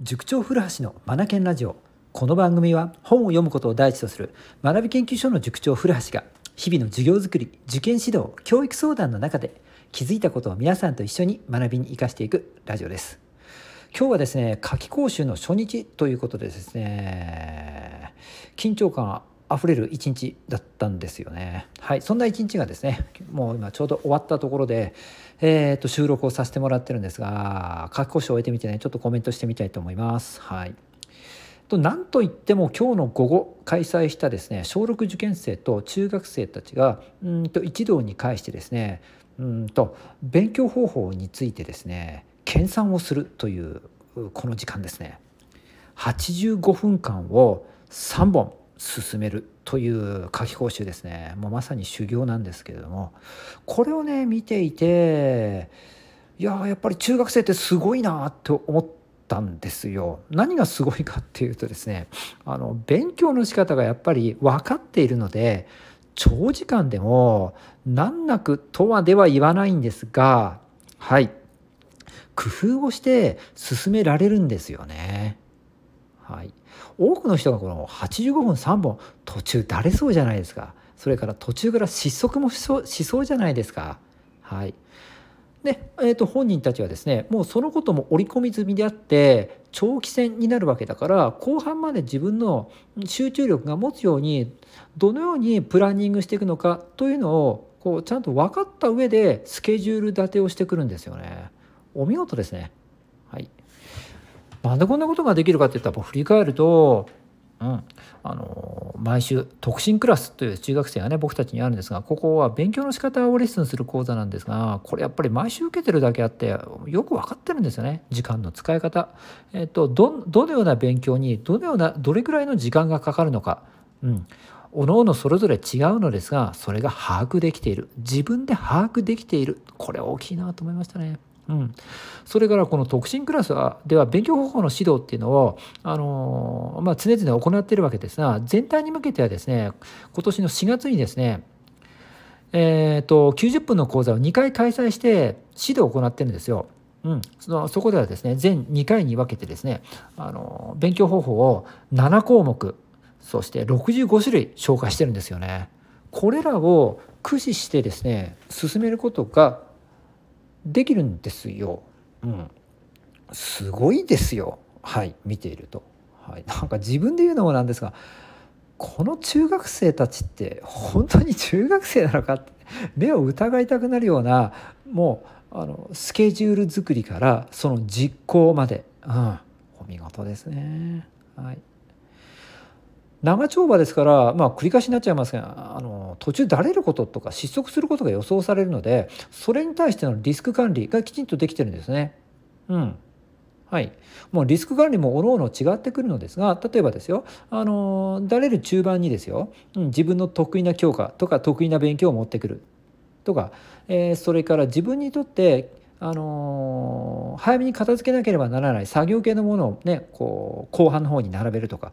塾長古橋のマナケンラジオ。この番組は本を読むことを第一とする学び研究所の塾長古橋が日々の授業づくり受験指導教育相談の中で気づいたことを皆さんと一緒に学びに生かしていくラジオです。今日はですね夏季講習の初日ということでですね緊張感あふれる一日だったんですよね。はい、そんな一日がですね、もう今ちょうど終わったところで、えー、と収録をさせてもらってるんですが、書き講習を終えてみてね、ちょっとコメントしてみたいと思います。はい。となんといっても今日の午後開催したですね小6受験生と中学生たちがうんと一堂に会してですねうんと勉強方法についてですね研鑽をするというこの時間ですね85分間を3本進めるという夏季講習ですねもうまさに修行なんですけれどもこれをね見ていていややっぱり中学生ってすごいなって思ったんですよ。何がすごいかっていうとですねあの勉強の仕方がやっぱり分かっているので長時間でも難なくとはでは言わないんですがはい工夫をして進められるんですよね。はい、多くの人がこの85分3本途中だれそうじゃないですかそれから途中から失速もしそうしそうじゃないですか。はいでえー、と本人たちはですねもうそのことも織り込み済みであって長期戦になるわけだから後半まで自分の集中力が持つようにどのようにプランニングしていくのかというのをこうちゃんと分かった上でスケジュール立てをしてくるんですよね。お見事ですね。なんでこんなことができるかっていったら振り返ると、うん、あの毎週特進クラスという中学生がね僕たちにあるんですがここは勉強の仕方をレッスンする講座なんですがこれやっぱり毎週受けてるだけあってよく分かってるんですよね時間の使い方。えっとどどのような勉強にどのようなどれくらいの時間がかかるのか。うんおのおのそれぞれ違うのですがそれが把握できている自分で把握できているこれ大きいなと思いましたね。うん、それからこの特進クラスでは勉強方法の指導っていうのを、あのまあ、常々行っているわけですが全体に向けてはですね今年の4月にですねえーと、90分の講座を2回開催して指導を行ってるんですよ。うん、そのそこではですね全2回に分けてですねあの勉強方法を7項目そして65種類紹介してるんですよね。これらを駆使してですね進めることができるんですよ。うん、すごいですよ。はい見ていると。はい、なんか自分で言うのもなんですがこの中学生たちって本当に中学生なのかって目を疑いたくなるようなもうあのスケジュール作りからその実行まで、うん、お見事ですね。はい長丁場ですから、まあ、繰り返しになっちゃいますがあの途中だれることとか失速することが予想されるのでそれに対してのリスク管理がきちんとできてるんですね。うん。はい、もうリスク管理もおのおの違ってくるのですが例えばですよ。あのだれる中盤にですよ、うん、自分の得意な教科とか得意な勉強を持ってくる。とか、えー、それから自分にとってあのー、早めに片付けなければならない作業系のものをねこう後半の方に並べるとか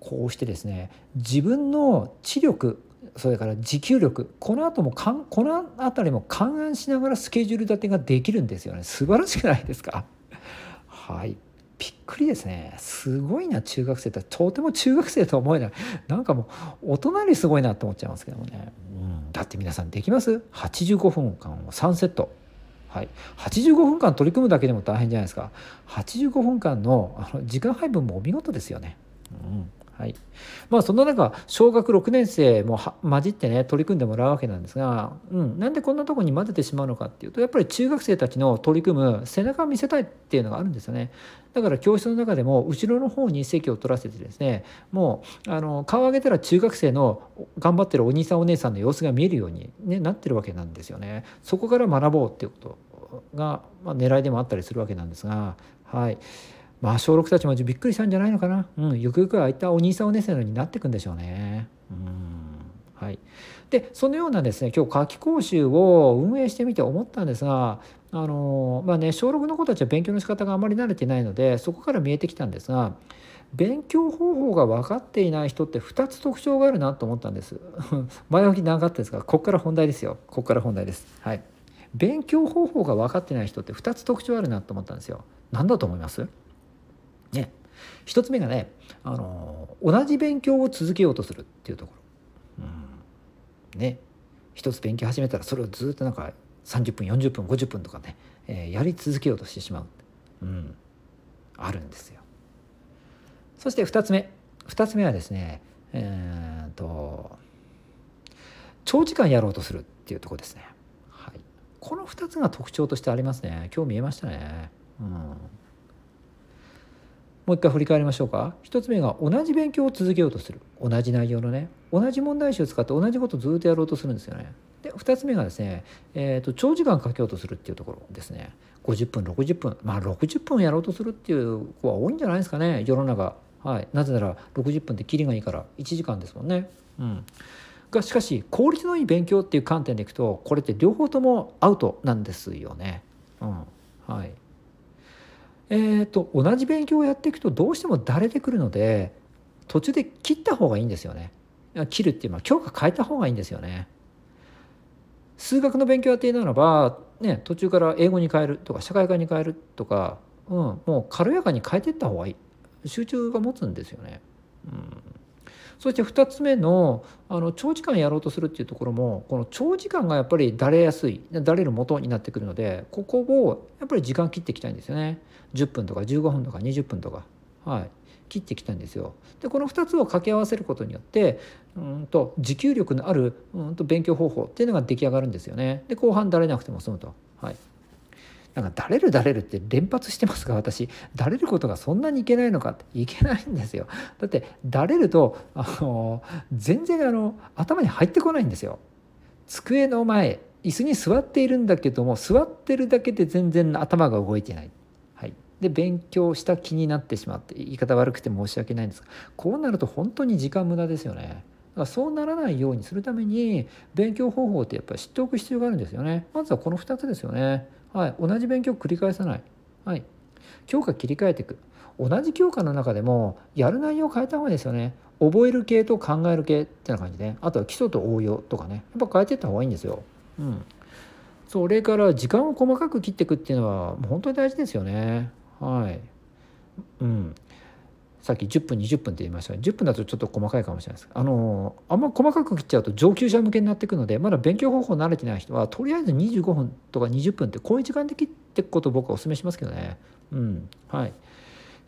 こうしてですね自分の知力それから持久力この後もかんこの辺りも勘案しながらスケジュール立てができるんですよね。素晴らしくないですか？はい。びっくりですね。すごいな中学生って。とても中学生とは思えない。なんかもう大人よりすごいなと思っちゃいますけどもね、うん、だって皆さんできます？85分間を3セット。はい、85分間取り組むだけでも大変じゃないですか。85分間のあの時間配分もお見事ですよね、うん、はい。まあ、そんな中小学6年生も混じってね取り組んでもらうわけなんですが、うん、なんでこんなとこに混ぜてしまうのかっていうとやっぱり中学生たちの取り組む背中を見せたいっていうのがあるんですよね。だから教室の中でも後ろの方に席を取らせてですねもうあの顔を上げたら中学生の頑張ってるお兄さんお姉さんの様子が見えるように、ね、なってるわけなんですよね。そこから学ぼうっていうことが、まあ、狙いでもあったりするわけなんですがはい。まあ小6たちもびっくりしたんじゃないのかな、うん、ゆくゆくはああいったお兄さんお姉さんになっていくんでしょうね。うんはい、でそのようなですね今日夏季講習を運営してみて思ったんですがあのまあね小6の子たちは勉強の仕方があまり慣れてないのでそこから見えてきたんですが勉強方法が分かっていない人って2つ特徴があるなと思ったんです。前置き長かったですがここから本題ですよここから本題です。はい、勉強方法が分かってない人って2つ特徴あるなと思ったんですよ。何だと思います？ね。一つ目がねあの同じ勉強を続けようとするっていうところ、うん、ね。一つ勉強始めたらそれをずっとなんか30分40分50分とかね、えー、やり続けようとしてしまう、うん、あるんですよ。そして2つ目。2つ目はですねえーと、長時間やろうとするっていうとこですね。はい、この2つが特徴としてありますね。今日見えましたね。うん、もう一回振り返りましょうか。1つ目が同じ勉強を続けようとする。同じ内容のね。同じ問題集を使って同じことをずっとやろうとするんですよね。で2つ目がですね、えーと、長時間かけようとするっていうところですね。50分60分まあ60分やろうとするっていう子は多いんじゃないですかね世の中はい、なぜなら60分ってキリがいいから1時間ですもんね。うん、がしかし効率のいい勉強っていう観点でいくとこれって両方ともアウトなんですよね。うんはいえーと、と同じ勉強をやっていくとどうしてもだれてくるので途中で切った方がいいんですよね。切るっていうのは教科変えた方がいいんですよね。数学の勉強やっているならば、ね、途中から英語に変えるとか社会科に変えるとか、うん、もう軽やかに変えていった方がいい。集中が持つんですよね。うんそして2つ目のあの長時間やろうとするっていうところもこの長時間がやっぱりだれやすいだれる元になってくるのでここをやっぱり時間切っていきたいんですよね。10分とか15分とか20分とか。はい。切ってきたんですよ。でこの2つを掛け合わせることによってうんと持久力のあるうんと勉強方法っていうのが出来上がるんですよね。で後半だれなくても済むと。はい。なんかだれるだれるって連発してますが私だれることがそんなにいけないのかっていけないんですよ。だってだれるとあの全然あの頭に入ってこないんですよ。机の前椅子に座っているんだけども座ってるだけで全然頭が動いてない、はい、で勉強した気になってしまって言い方悪くて申し訳ないんですがこうなると本当に時間無駄ですよね。だからそうならないようにするために勉強方法ってやっぱり知っておく必要があるんですよね。まずはこの2つですよね。はい、同じ勉強を繰り返さない、はい、教科切り替えていく同じ教科の中でもやる内容を変えた方がいいですよね覚える系と考える系ってな感じであとは基礎と応用とかねやっぱ変えていった方がいいんですよ。うん、それから時間を細かく切っていくっていうのはもう本当に大事ですよね。はい。うん。さっき10分20分って言いました。が10分だとちょっと細かいかもしれないです。あのあんま細かく切っちゃうと上級者向けになっていくのでまだ勉強方法慣れてない人はとりあえず25分とか20分ってこういう時間で切っていくことを僕はお勧めしますけどね。うん。はい。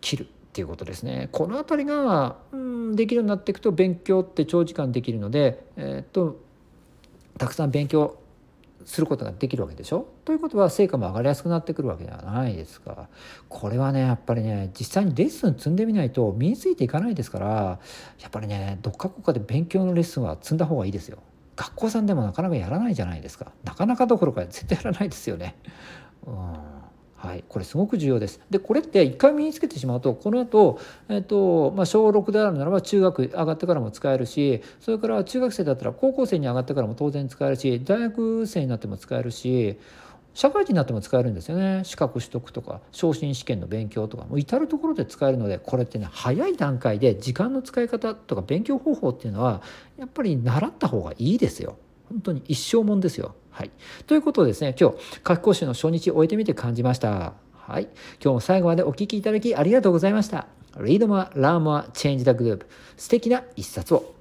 切るっていうことですね。この辺りが、うん、できるようになっていくと勉強って長時間できるのでえー、っとたくさん勉強することができるわけでしょ？ということは成果も上がりやすくなってくるわけではないですか。これはねやっぱりね実際にレッスン積んでみないと身についていかないですからやっぱりねどっかこかで勉強のレッスンは積んだ方がいいですよ。学校さんでもなかなかやらないじゃないですか。なかなかどころか絶対やらないですよね。うん。はい、これすごく重要です。でこれって一回身につけてしまうとこの後、えっとまあ小6であるならば中学上がってからも使えるしそれから中学生だったら高校生に上がってからも当然使えるし大学生になっても使えるし社会人になっても使えるんですよね資格取得とか昇進試験の勉強とかも至る所で使えるのでこれってね早い段階で時間の使い方とか勉強方法っていうのはやっぱり習った方がいいですよ。本当に一生もんですよ。はい。ということでですね、今日、夏期講習の初日終えてみて感じました。はい。今日も最後までお聴きいただきありがとうございました。Read more, learn more, change the group. 素敵な一冊を。